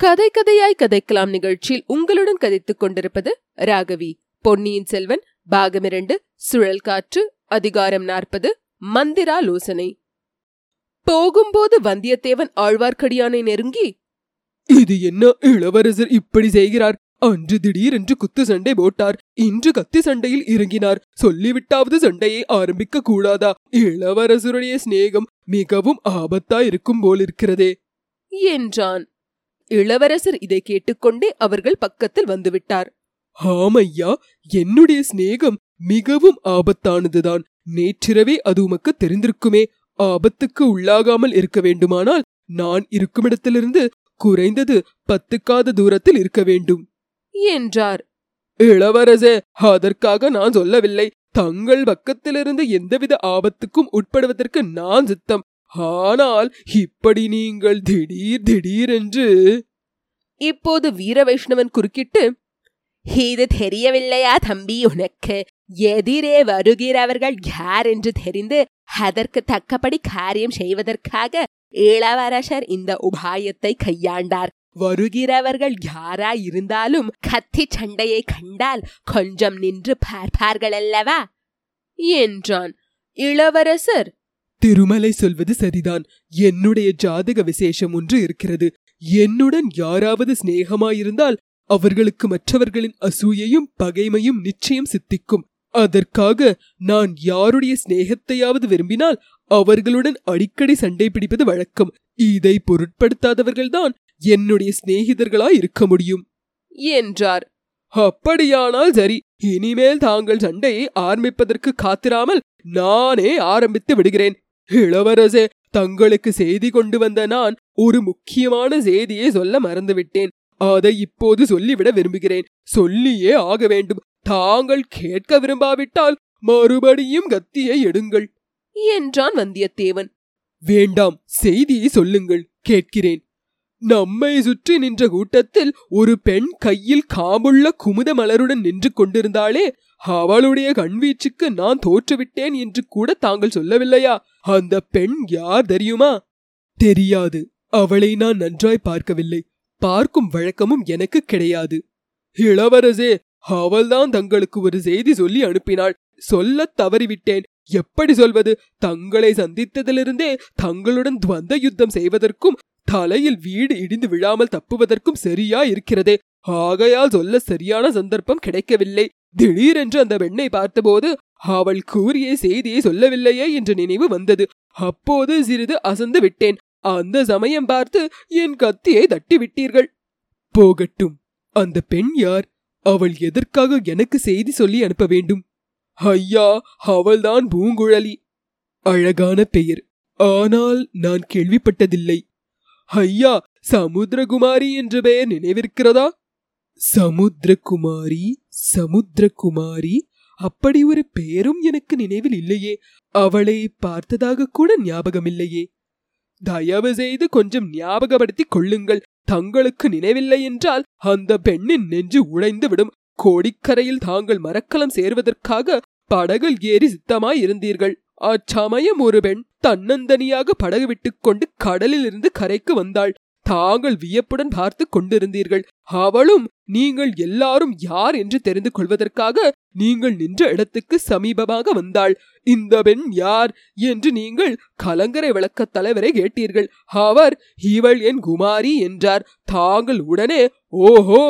கதை கதையாய் கதைக்கலாம் நிகழ்ச்சியில் உங்களுடன் கதைத்துக் கொண்டிருப்பது ராகவி. பொன்னியின் செல்வன் பாகம் இரண்டு சுழல் காற்று அதிகாரம் நாற்பது மந்திராலோசனை போகும்போது வந்தியத்தேவன் ஆழ்வார்க்கடியானை நெருங்கி இது என்ன இளவரசர் இப்படி செய்கிறார்? அன்று திடீரென்று குத்து சண்டை போட்டார். இன்று கத்தி சண்டையில் இறங்கினார். சொல்லிவிட்டாவது சண்டையை ஆரம்பிக்க கூடாதா? இளவரசருடைய சிநேகம் மிகவும் ஆபத்தா இருக்கும் போலிருக்கிறதே என்றான். இளவரசர் இதை கேட்டுக்கொண்டே அவர்கள் பக்கத்தில் வந்துவிட்டார். ஆமையா என்னுடைய சிநேகம் மிகவும் ஆபத்தானதுதான். நேற்றிரவே அது உமக்கு தெரிந்திருக்குமே. ஆபத்துக்கு உள்ளாகாமல் இருக்க வேண்டுமானால் நான் இருக்குமிடத்திலிருந்து குறைந்தது பத்துக்காத தூரத்தில் இருக்க வேண்டும். என்றார். இளவரசே அதற்காக நான் சொல்லவில்லை. தங்கள் பக்கத்திலிருந்து எந்தவித ஆபத்துக்கும் உட்படுவதற்கு நான் சித்தம். ஆனால் இப்படி நீங்கள் திடீர் திடீரென்று இப்போது வீர வைஷ்ணவன் குறுக்கிட்டு இது தெரியவில்லையா தம்பி உனக்கு எதிரே வருகிறவர்கள் யார் என்று தெரிந்து அதற்கு தக்கபடி காரியம் செய்வதற்காக இளவரசர் இந்த உபாயத்தை கையாண்டார். வருகிறவர்கள் யாரா இருந்தாலும் கத்தி சண்டையை கண்டால் கொஞ்சம் நின்று பார்ப்பார்கள் அல்லவா என்றான். இளவரசர் திருமலை சொல்வது சரிதான். என்னுடைய ஜாதக விசேஷம் ஒன்று இருக்கிறது. என்னுடன் யாராவது சிநேகமாயிருந்தால் அவர்களுக்கு மற்றவர்களின் அசூயையும் பகைமையும் நிச்சயம் சித்திக்கும். அதற்காக நான் யாருடைய சிநேகத்தையாவது விரும்பினால் அவர்களுடன் அடிக்கடி சண்டை பிடிப்பது வழக்கம். இதை பொருட்படுத்தாதவர்கள்தான் என்னுடைய சிநேகிதர்களாய் இருக்க முடியும். என்றார். அப்படியானால் சரி இனிமேல் தாங்கள் சண்டையை ஆரம்பிப்பதற்கு காத்திராமல் நானே ஆரம்பித்து விடுகிறேன். இளவரசே தங்களுக்கு செய்தி கொண்டு வந்த நான் ஒரு முக்கியமான செய்தியை சொல்ல மறந்துவிட்டேன். அதை இப்போது சொல்லிவிட விரும்புகிறேன். சொல்லியே ஆக வேண்டும். தாங்கள் கேட்க விரும்பாவிட்டால் மறுபடியும் கத்தியை எடுங்கள். என்றான் வந்தியத்தேவன். வேண்டாம் செய்தியை சொல்லுங்கள் கேட்கிறேன். நம்மை சுற்றி நின்ற கூட்டத்தில் ஒரு பெண் கையில் காமுள்ள குமுத மலருடன் நின்று கொண்டிருந்தாளே அவளுடைய கண்வீச்சுக்கு நான் தோற்றுவிட்டேன் என்று கூட தாங்கள் சொல்லவில்லையா? அந்த பெண் யார் தெரியுமா? தெரியாது. அவளை நான் நன்றாய் பார்க்கவில்லை. பார்க்கும் வழக்கமும் எனக்கு கிடையாது. இளவரசே அவள்தான் தங்களுக்கு ஒரு செய்தி சொல்லி அனுப்பினாள். சொல்லத் தவறிவிட்டேன். எப்படி சொல்வது? தங்களை சந்தித்ததிலிருந்தே தங்களுடன் துவந்த யுத்தம் செய்வதற்கும் தலையில் வீடு இடிந்து விழாமல் தப்புவதற்கும் சரியா இருக்கிறதே ஆகையால் சொல்ல சரியான சந்தர்ப்பம் கிடைக்கவில்லை. திடீரென்று அந்த பெண்ணை பார்த்தபோது அவள் கூறிய செய்தியை சொல்லவில்லையே என்ற நினைவு வந்தது. அப்போது சிறிது அசந்து விட்டேன். அந்த சமயம் பார்த்து என் கத்தியை தட்டி விட்டீர்கள் போகட்டும். அந்த பெண் யார்? அவள் எதற்காக எனக்கு செய்தி சொல்லி அனுப்ப வேண்டும்? ஐயா அவள்தான் பூங்குழலி. அழகான பெயர். ஆனால் நான் கேள்விப்பட்டதில்லை. ஐயா சமுத்திரகுமாரி என்ற பெயர் நினைவிருக்கிறதா? சமுத்திரகுமாரி? சமுத்திரகுமாரி அப்படி ஒரு பெயரும் எனக்கு நினைவில் இல்லையே. அவளை பார்த்ததாக கூட ஞாபகமில்லையே. தயவு செய்து கொஞ்சம் ஞாபகப்படுத்திக் கொள்ளுங்கள். தங்களுக்கு நினைவில்லை என்றால் அந்த பெண்ணின் நெஞ்சு உடைந்துவிடும். கோடிக்கரையில் தாங்கள் மரக்கலம் சேர்வதற்காக படகில் ஏறி சித்தமாய் இருந்தீர்கள் அச்சமயம் ஒரு பெண் தன்னந்தனியாக படகு விட்டுக்கொண்டு கடலில் இருந்து கரைக்கு வந்தாள். தாங்கள் வியப்புடன் பார்த்து கொண்டிருந்தீர்கள். அவளும் நீங்கள் எல்லாரும் யார் என்று தெரிந்து கொள்வதற்காக நீங்கள் நின்ற இடத்துக்கு சமீபமாக வந்தாள். இந்த பெண் யார் என்று நீங்கள் கலங்கரை விளக்க தலைவரை கேட்டீர்கள். அவர் இவள் என் குமாரி என்றார். தாங்கள் உடனே ஓஹோ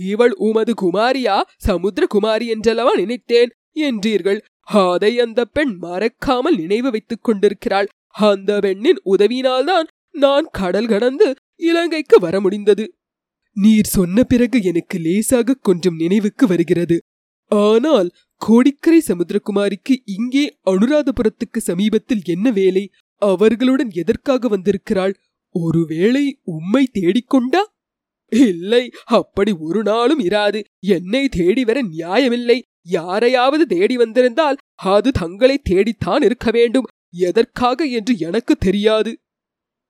இவள் உமது குமாரியா? சமுத்திர குமாரி என்றல்லவா நினைத்தேன் என்றீர்கள். அதை அந்த பெண் மறக்காமல் நினைவு வைத்துக் கொண்டிருக்கிறாள். அந்த பெண்ணின் உதவியினால்தான் நான் கடல் கடந்து இலங்கைக்கு வர முடிந்தது. நீர் சொன்ன பிறகு எனக்கு லேசாக கொஞ்சம் நினைவுக்கு வருகிறது. ஆனால் கோடிக்கரை சமுத்திரகுமாரிக்கு இங்கே அனுராதபுரத்துக்கு சமீபத்தில் என்ன வேலை? அவர்களுடன் எதற்காக வந்திருக்கிறாள்? ஒருவேளை உம்மை தேடிக்கொண்டா இல்லை அப்படி ஒரு நாளும் இராது. என்னை தேடி வர நியாயமில்லை. யாரையாவது தேடி வந்திருந்தால் அது தங்களை தேடித்தான் இருக்க வேண்டும். எதற்காக என்று எனக்கு தெரியாது.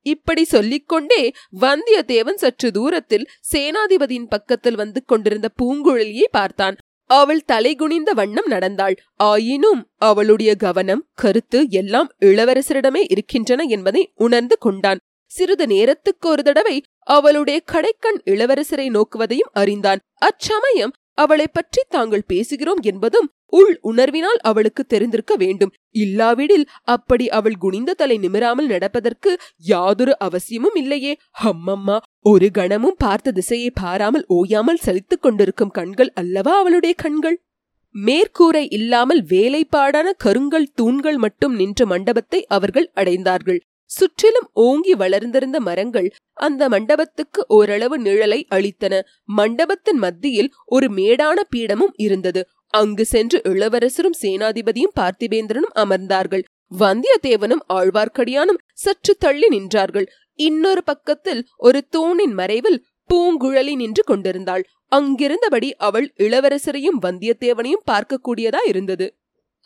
இப்படி சொல்லிக்கொண்டே வந்தியத்தேவன் சற்று தூரத்தில் சேனாதிபதியின் பக்கத்தில் வந்து கொண்டிருந்த பூங்குழலியை பார்த்தான். அவள் தலைகுனிந்த வண்ணம் நடந்தாள். ஆயினும் அவளுடைய கவனம் கருத்து எல்லாம் இளவரசரிடமே இருக்கின்றன என்பதை உணர்ந்து கொண்டான். சிறிது நேரத்துக்கு ஒரு தடவை அவளுடைய கடைக்கண் இளவரசரை நோக்குவதையும் அறிந்தான். அச்சமயம் அவளை பற்றி தாங்கள் பேசுகிறோம் என்பதும் உள் உணர்வினால் அவளுக்கு தெரிந்திருக்க வேண்டும். இல்லாவிடில் அப்படி அவள் குனிந்த தலை நிமிராமல் நடப்பதற்கு யாதொரு அவசியமும் இல்லையே. ஹம்மம்மா ஒரு கணமும் பார்த்த திசையை பாராமல் ஓயாமல் சலித்துக் கொண்டிருக்கும் கண்கள் அல்லவா அவளுடைய கண்கள்? மேற்கூரை இல்லாமல் வேலைப்பாடான கருங்கல் தூண்கள் மட்டும் நின்ற மண்டபத்தை அவர்கள் அடைந்தார்கள். சுற்றிலும் ஓங்கி வளர்ந்திருந்த மரங்கள் அந்த மண்டபத்துக்கு ஓரளவு நிழலை அளித்தன. மண்டபத்தின் மத்தியில் ஒரு மேடான பீடமும் இருந்தது. அங்கு சென்று இளவரசரும் சேனாதிபதியும் பார்த்திபேந்திரனும் அமர்ந்தார்கள். வந்தியத்தேவனும் ஆழ்வார்க்கடியானும் சற்று தள்ளி நின்றார்கள். இன்னொரு பக்கத்தில் ஒரு தூணின் மறைவில் பூங்குழலி நின்று கொண்டிருந்தாள். அங்கிருந்தபடி அவள் இளவரசரையும் வந்தியத்தேவனையும் பார்க்கக்கூடியதா இருந்தது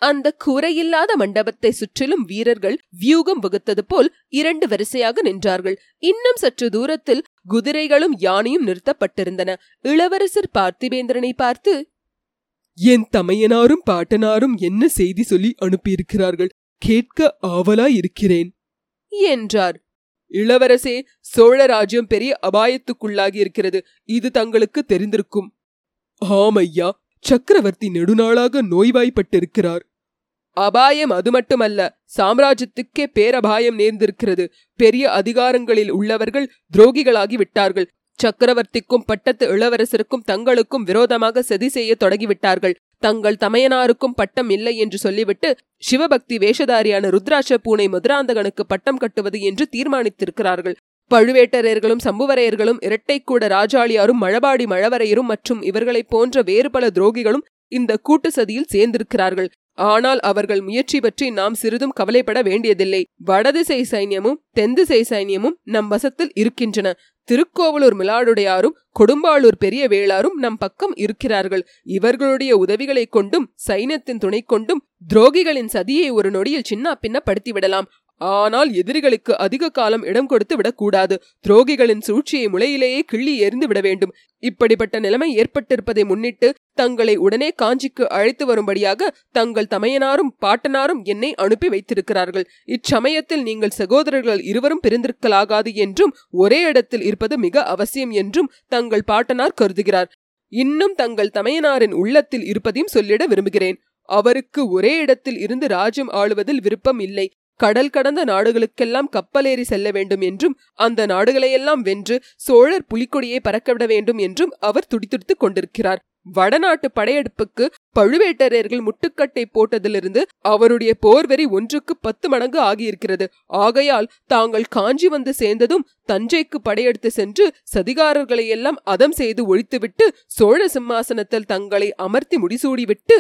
அந்த கூரையில்லாத மண்டபத்தை சுற்றிலும் வீரர்கள் வியூகம் வகுத்தது போல் இரண்டு வரிசையாக நின்றார்கள். இன்னும் சற்று தூரத்தில் குதிரைகளும் யானையும் நிறுத்தப்பட்டிருந்தன. இளவரசர் பார்த்திபேந்திரனை பார்த்து என் தமையனாரும் பாட்டனாரும் என்ன செய்தி சொல்லி அனுப்பியிருக்கிறார்கள்? கேட்க ஆவலாய் இருக்கிறேன் என்றார். இளவரசே சோழ ராஜ்யம் பெரிய அபாயத்துக்குள்ளாகி இருக்கிறது இது தங்களுக்கு தெரிந்திருக்கும். ஆமையா சக்கரவர்த்தி நெடுநாளாக நோய்வாய்ப்பட்டிருக்கிறார். அபாயம் அது மட்டுமல்ல சாம்ராஜ்யத்துக்கே பேரபாயம் நேர்ந்திருக்கிறது. பெரிய அதிகாரங்களில் உள்ளவர்கள் துரோகிகளாகி விட்டார்கள். சக்கரவர்த்திக்கும் பட்டத்து இளவரசருக்கும் தங்களுக்கும் விரோதமாக சதி செய்ய தொடங்கிவிட்டார்கள். தங்கள் தமையனாருக்கும் பட்டம் இல்லை என்று சொல்லிவிட்டு சிவபக்தி வேஷதாரியான ருத்ராட்ச பூனை மதுராந்தகனுக்கு பட்டம் கட்டுவது என்று தீர்மானித்திருக்கிறார்கள். பழுவேட்டரையர்களும் சம்புவரையர்களும் இரட்டைக்கூட ராஜாளியாரும் மழபாடி மழவரையரும் மற்றும் இவர்களைப் போன்ற வேறு பல துரோகிகளும் இந்த கூட்டு சதியில் சேர்ந்திருக்கிறார்கள். ஆனால் அவர்கள் முயற்சி பற்றி நாம் சிறிதும் கவலைப்பட வேண்டியதில்லை. வடதிசை சைன்யமும் தென்திசை சைன்யமும் நம் வசத்தில் இருக்கின்றன. திருக்கோவலூர் மிலாடுடையாரும் கொடும்பாளூர் பெரிய வேளாரும் நம் பக்கம் இருக்கிறார்கள். இவர்களுடைய உதவிகளைக் கொண்டும் சைன்யத்தின் துணை கொண்டும் துரோகிகளின் சதியை ஒரு நொடியில் சின்ன பின்ன படுத்திவிடலாம் ஆனால் எதிரிகளுக்கு அதிக காலம் இடம் கொடுத்து விடக்கூடாது. துரோகிகளின் சூழ்ச்சியை முளையிலேயே கிள்ளி எறிந்து விட வேண்டும். இப்படிப்பட்ட நிலைமை ஏற்பட்டிருப்பதை முன்னிட்டு தங்களை உடனே காஞ்சிக்கு அழைத்து வரும்படியாக தங்கள் தமையனாரும் பாட்டனாரும் என்னை அனுப்பி வைத்திருக்கிறார்கள். இச்சமயத்தில் நீங்கள் சகோதரர்கள் இருவரும் பிரிந்திருக்கலாகாது என்றும் ஒரே இடத்தில் இருப்பது மிக அவசியம் என்றும் தங்கள் பாட்டனார் கருதுகிறார். இன்னும் தங்கள் தமையனாரின் உள்ளத்தில் இருப்பதையும் சொல்லிட விரும்புகிறேன். அவருக்கு ஒரே இடத்தில் இருந்து ராஜ்யம் ஆளுவதில் விருப்பம் இல்லை. கடல் கடந்த நாடுகளுக்கெல்லாம் கப்பலேறி செல்ல வேண்டும் என்றும் அந்த நாடுகளையெல்லாம் வென்று சோழர் புலிக்கொடியை பறக்கவிட வேண்டும் என்றும் அவர் துடித்துடித்துக் கொண்டிருக்கிறார். வடநாட்டு படையெடுப்புக்கு பழுவேட்டரையர்கள் முட்டுக்கட்டை போட்டதிலிருந்து அவருடைய போர்வெறி ஒன்றுக்கு பத்து மடங்கு ஆகியிருக்கிறது. ஆகையால் தாங்கள் காஞ்சி வந்து சேர்ந்ததும் தஞ்சைக்கு படையெடுத்து சென்று சதிகாரர்களையெல்லாம் அதம் செய்து ஒழித்துவிட்டு சோழ சிம்மாசனத்தில் தங்களை அமர்த்தி முடிசூடிவிட்டு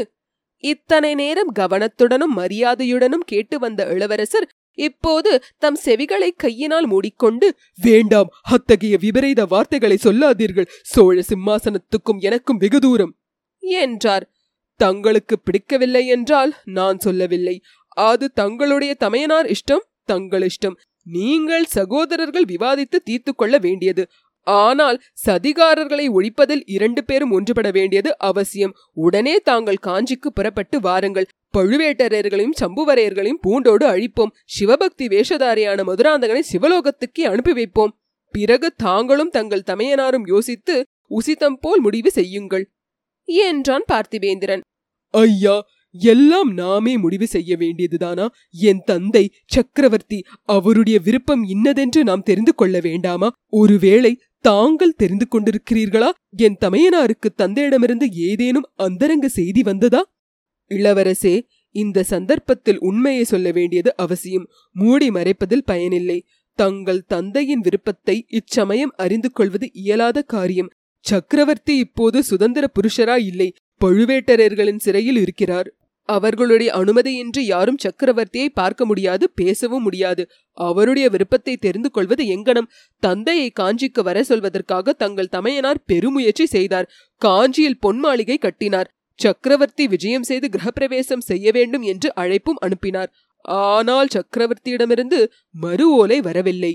இத்தனை நேரம் கவனத்துடனும் மரியாதையுடனும் கேட்டு வந்த இளவரசர் இப்போது தம் செவிகளை கையினால் மூடிக்கொண்டு வேண்டாம் அத்தகைய விபரீத வார்த்தைகளை சொல்லாதீர்கள். சோழ சிம்மாசனத்துக்கும் எனக்கும் வெகு தூரம். என்றார். தங்களுக்கு பிடிக்கவில்லை என்றால் நான் சொல்லவில்லை. அது தங்களுடைய தமையனார் இஷ்டம் தங்கள் இஷ்டம். நீங்கள் சகோதரர்கள் விவாதித்து தீர்த்து கொள்ள வேண்டியது. ஆனால் சதிகாரர்களை ஒழிப்பதில் இரண்டு பேரும் ஒன்றுபட வேண்டியது அவசியம். உடனே தாங்கள் காஞ்சிக்கு புறப்பட்டு வாருங்கள். பழுவேட்டரையர்களையும் சம்புவரையர்களையும் பூண்டோடு அழிப்போம். சிவபக்தி வேஷதாரியான மதுராந்தகனை சிவலோகத்துக்கே அனுப்பி வைப்போம். பிறகு தாங்களும் தங்கள் தமையனாரும் யோசித்து உசிதம் போல் முடிவு செய்யுங்கள். என்றான் பார்த்திவேந்திரன். ஐயா எல்லாம் நாமே முடிவு செய்ய வேண்டியதுதானா? என் தந்தை சக்கரவர்த்தி அவருடைய விருப்பம் இன்னதென்று நாம் தெரிந்து கொள்ள வேண்டாமா? ஒருவேளை தாங்கள் தெரிந்து கொண்டிருக்கிறீர்களா? என் தமையனாருக்கு தந்தையிடமிருந்து ஏதேனும் அந்தரங்க செய்தி வந்ததா? இளவரசே இந்த சந்தர்ப்பத்தில் உண்மையை சொல்ல வேண்டியது அவசியம். மூடி மறைப்பதில் பயனில்லை. தங்கள் தந்தையின் விருப்பத்தை இச்சமயம் அறிந்து கொள்வது இயலாத காரியம். சக்கரவர்த்தி இப்போது சுதந்திர புருஷரா இல்லை. பழுவேட்டரர்களின் சிறையில் இருக்கிறார். அவர்களுடைய அனுமதியின்றி யாரும் சக்கரவர்த்தியை பார்க்க முடியாது பேசவும் முடியாது. அவருடைய விருப்பத்தை தெரிந்து கொள்வது எங்கனம்? தந்தையை காஞ்சிக்கு வர சொல்வதற்காக தங்கள் தமையனார் பெருமுயற்சி செய்தார். காஞ்சியில் பொன் மாளிகை கட்டினார். சக்கரவர்த்தி விஜயம் செய்து கிரகப்பிரவேசம் செய்ய வேண்டும் என்று அழைப்பும் அனுப்பினார். ஆனால் சக்கரவர்த்தியிடமிருந்து மறு ஓலை வரவில்லை.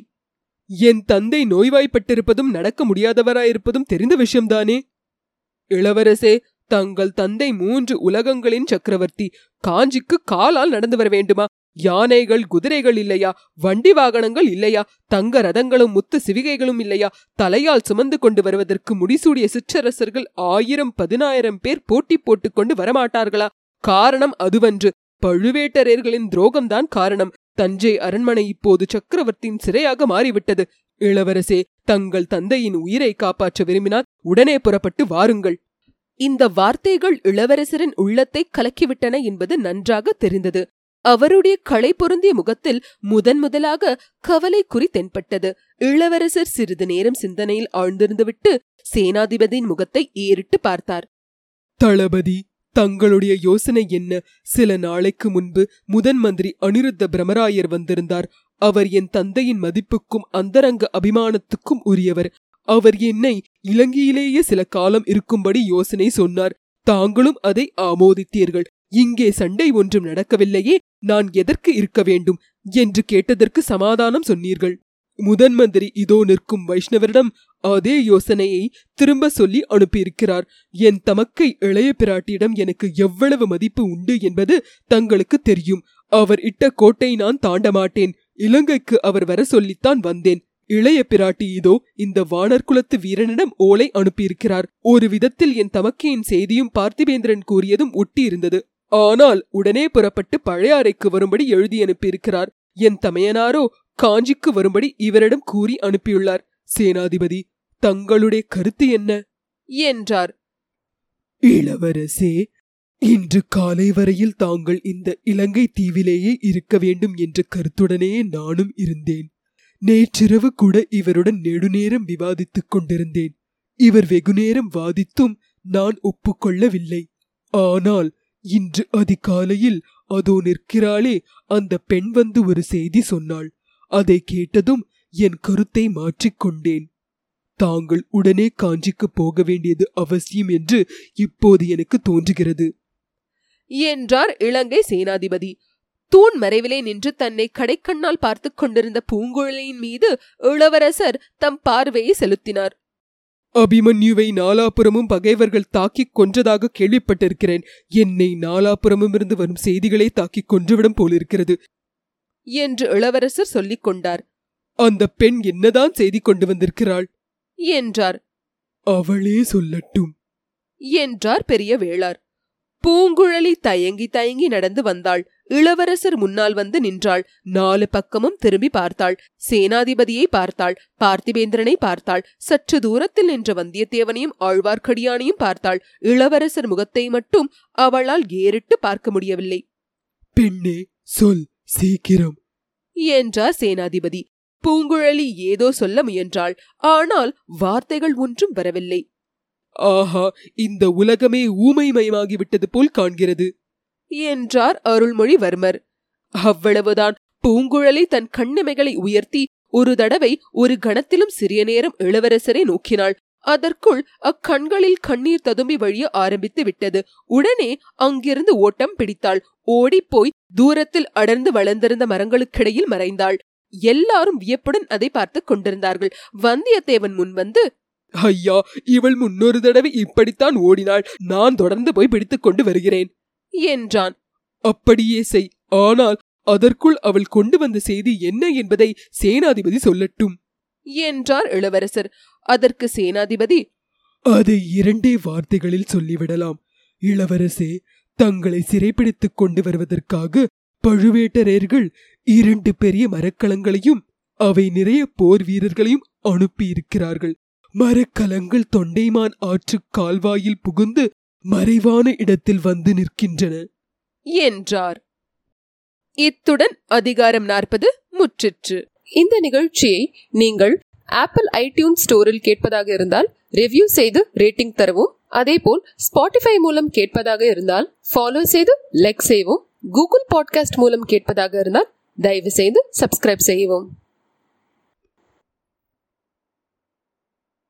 என் தந்தை நோய்வாய்ப்பட்டிருப்பதும் நடக்க முடியாதவராயிருப்பதும் தெரிந்த விஷயம்தானே? இளவரசே தங்கள் தந்தை மூன்று உலகங்களின் சக்கரவர்த்தி. காஞ்சிக்கு காலால் நடந்து வர வேண்டுமா? யானைகள் குதிரைகள் இல்லையா? வண்டி வாகனங்கள் இல்லையா? தங்க ரதங்களும் முத்து சிவிகைகளும் இல்லையா? தலையால் சுமந்து கொண்டு வருவதற்கு முடிசூடிய சிற்றரசர்கள் ஆயிரம் பதினாயிரம் பேர் போட்டி போட்டுக்கொண்டு வரமாட்டார்களா? காரணம் அதுவன்று. பழுவேட்டரையர்களின் துரோகம்தான் காரணம். தஞ்சை அரண்மனை இப்போது சக்கரவர்த்தியின் சிறையாக மாறிவிட்டது. இளவரசே தங்கள் தந்தையின் உயிரை காப்பாற்ற விரும்பினால் உடனே புறப்பட்டு வாருங்கள். இந்த வார்த்தைகள் இளவரசரின் உள்ளத்தை கலக்கிவிட்டன என்பது நன்றாக தெரிந்தது. அவருடைய களை பொருந்திய முகத்தில் முதன் முதலாக கவலை குறி தென்பட்டது. இளவரசர் சிறிது நேரம் சிந்தனையில் ஆழ்ந்திருந்துவிட்டு சேனாதிபதியின் முகத்தை ஏறிட்டு பார்த்தார். தளபதி தங்களுடைய யோசனை என்ன? சில நாளைக்கு முன்பு முதன் மந்திரி அனிருத்த பிரமராயர் வந்திருந்தார். அவர் என் தந்தையின் மதிப்புக்கும் அந்தரங்க அபிமானத்துக்கும் உரியவர். அவர் என்னை இலங்கையிலேயே சில காலம் இருக்கும்படி யோசனை சொன்னார். தாங்களும் அதை ஆமோதித்தீர்கள். இங்கே சண்டை ஒன்றும் நடக்கவில்லையே நான் எதற்கு இருக்க வேண்டும்? என்று கேட்டதற்கு சமாதானம் சொன்னீர்கள். முதன் மந்திரி இதோ நிற்கும் வைஷ்ணவரிடம் அதே யோசனையை திரும்ப சொல்லி அனுப்பியிருக்கிறார். என் தமக்கை இளைய பிராட்டியிடம் எனக்கு எவ்வளவு மதிப்பு உண்டு என்பது தங்களுக்கு தெரியும். அவர் இட்ட கோட்டை நான் தாண்ட மாட்டேன் இலங்கைக்கு அவர் வர சொல்லித்தான் வந்தேன். இளைய பிராட்டி இதோ இந்த வானர் குலத்து வீரனிடம் ஓலை அனுப்பியிருக்கிறார். ஒரு விதத்தில் என் தமக்கையின் செய்தியும் பார்த்திபேந்திரன் கூறியதும் ஒட்டியிருந்தது. ஆனால் உடனே புறப்பட்டு பழையாறைக்கு வரும்படி எழுதி அனுப்பியிருக்கிறார். என் தமையனாரோ காஞ்சிக்கு வரும்படி இவரிடம் கூறி அனுப்பியுள்ளார். சேனாதிபதி தங்களுடைய கருத்து என்ன? என்றார். இளவரசே இன்று காலை வரையில் தாங்கள் இந்த இலங்கை தீவிலேயே இருக்க வேண்டும் என்ற கருத்துடனே நானும் இருந்தேன். நேற்றிரவு கூட இவருடன் நெடுநேரம் விவாதித்துக் கொண்டிருந்தேன். இவர் வெகுநேரம் வாதித்தும் நான் ஒப்புக்கொள்ளவில்லை. ஆனால் இன்று அதிகாலையில் அதோ நிற்கிறாளே அந்த பெண் வந்து ஒரு செய்தி சொன்னாள். அதை கேட்டதும் என் கருத்தை மாற்றிக்கொண்டேன் தாங்கள் உடனே காஞ்சிக்கு போக வேண்டியது அவசியம் என்று இப்போது எனக்கு தோன்றுகிறது. என்றார் இலங்கை சேனாதிபதி. தூண் மறைவிலே நின்று தன்னை கடைக்கண்ணால் பார்த்துக் கொண்டிருந்த பூங்குழலியின் மீது இளவரசர் தம் பார்வையை செலுத்தினார். அபிமன்யுவை நாலாபுறமும் பகைவர்கள் தாக்கிக் கொன்றதாக கேள்விப்பட்டிருக்கிறேன். என்னை நாலாபுறமும் இருந்து வரும் செய்திகளே தாக்கிக் கொன்றுவிடும் போலிருக்கிறது. என்று இளவரசர் சொல்லிக் கொண்டார். அந்த பெண் என்னதான் செய்தி கொண்டு வந்திருக்கிறாள்? என்றார். அவளே சொல்லட்டும். என்றார் பெரிய வேளார். பூங்குழலி தயங்கி தயங்கி நடந்து வந்தாள். இளவரசர் முன்னால் வந்து நின்றாள். நாலு பக்கமும் திரும்பி பார்த்தாள். சேனாதிபதியை பார்த்தாள். பார்த்திபேந்திரனை பார்த்தாள். சற்று தூரத்தில் நின்ற வந்தியத்தேவனையும் ஆழ்வார்க்கடியானையும் பார்த்தாள். இளவரசர் முகத்தை மட்டும் அவளால் ஏறிட்டு பார்க்க முடியவில்லை. பெண்ணே சொல் சீக்கிரம். என்றார் சேனாதிபதி. பூங்குழலி ஏதோ சொல்ல முயன்றாள். ஆனால் வார்த்தைகள் ஒன்றும் வரவில்லை. ஆஹா இந்த உலகமே ஊமைமயமாகிவிட்டது போல் காண்கிறது. என்றார் அருள்மொழிவர்மர். அவ்வளவுதான். பூங்குழலி தன் கண்ணிமைகளை உயர்த்தி ஒரு தடவை ஒரு கணத்திலும் சிறிய நேரம் இளவரசரை நோக்கினாள். அதற்குள் அக்கண்களில் கண்ணீர் ததும்பி வழிய ஆரம்பித்து விட்டது. உடனே அங்கிருந்து ஓட்டம் பிடித்தாள். ஓடிப்போய் தூரத்தில் அடர்ந்து வளர்ந்திருந்த மரங்களுக்கிடையில் மறைந்தாள். எல்லாரும் வியப்புடன் அதை பார்த்துக் கொண்டிருந்தார்கள். வந்தியத்தேவன் முன் வந்து ஐயா இவள் முன்னொரு தடவை இப்படித்தான் ஓடினாள். நான் தொடர்ந்து போய் பிடித்துக் கொண்டு வருகிறேன். என்றான். அப்படியே செய். ஆனால் அதற்குள் அவள் கொண்டு வந்த செய்தி என்ன என்பதை சேனாதிபதி சொல்லட்டும். என்றார் இளவரசர். அதற்கு சேனாதிபதி. அதை இரண்டே வார்த்தைகளில் சொல்லிவிடலாம். இளவரசே தங்களை சிறைப்பிடித்துக் கொண்டு வருவதற்காக பழுவேட்டரையர்கள் இரண்டு பெரிய மரக்கலங்களையும் அவை நிறைய போர் வீரர்களையும் அனுப்பியிருக்கிறார்கள். மரக்கலங்கள் தொண்டைமான் ஆற்று கால்வாயில் புகுந்து மறைவான இடத்தில் வந்து நிற்கின்றன. என்றார். இத்துடன் அதிகாரம் நாற்பது முற்றிற்று. இந்த நிகழ்ச்சியை நீங்கள் ஆப்பிள் ஐடியூன் ஸ்டோரில் கேட்பதாக இருந்தால் ரிவ்யூ செய்து ரேட்டிங் தரவும். அதேபோல் ஸ்பாட்டிஃபை மூலம் கேட்பதாக இருந்தால் ஃபாலோ செய்து லைக் செய்வோம். கூகுள் பாட்காஸ்ட் மூலம் கேட்பதாக இருந்தால் தயவு செய்து சப்ஸ்கிரைப் செய்யவும்.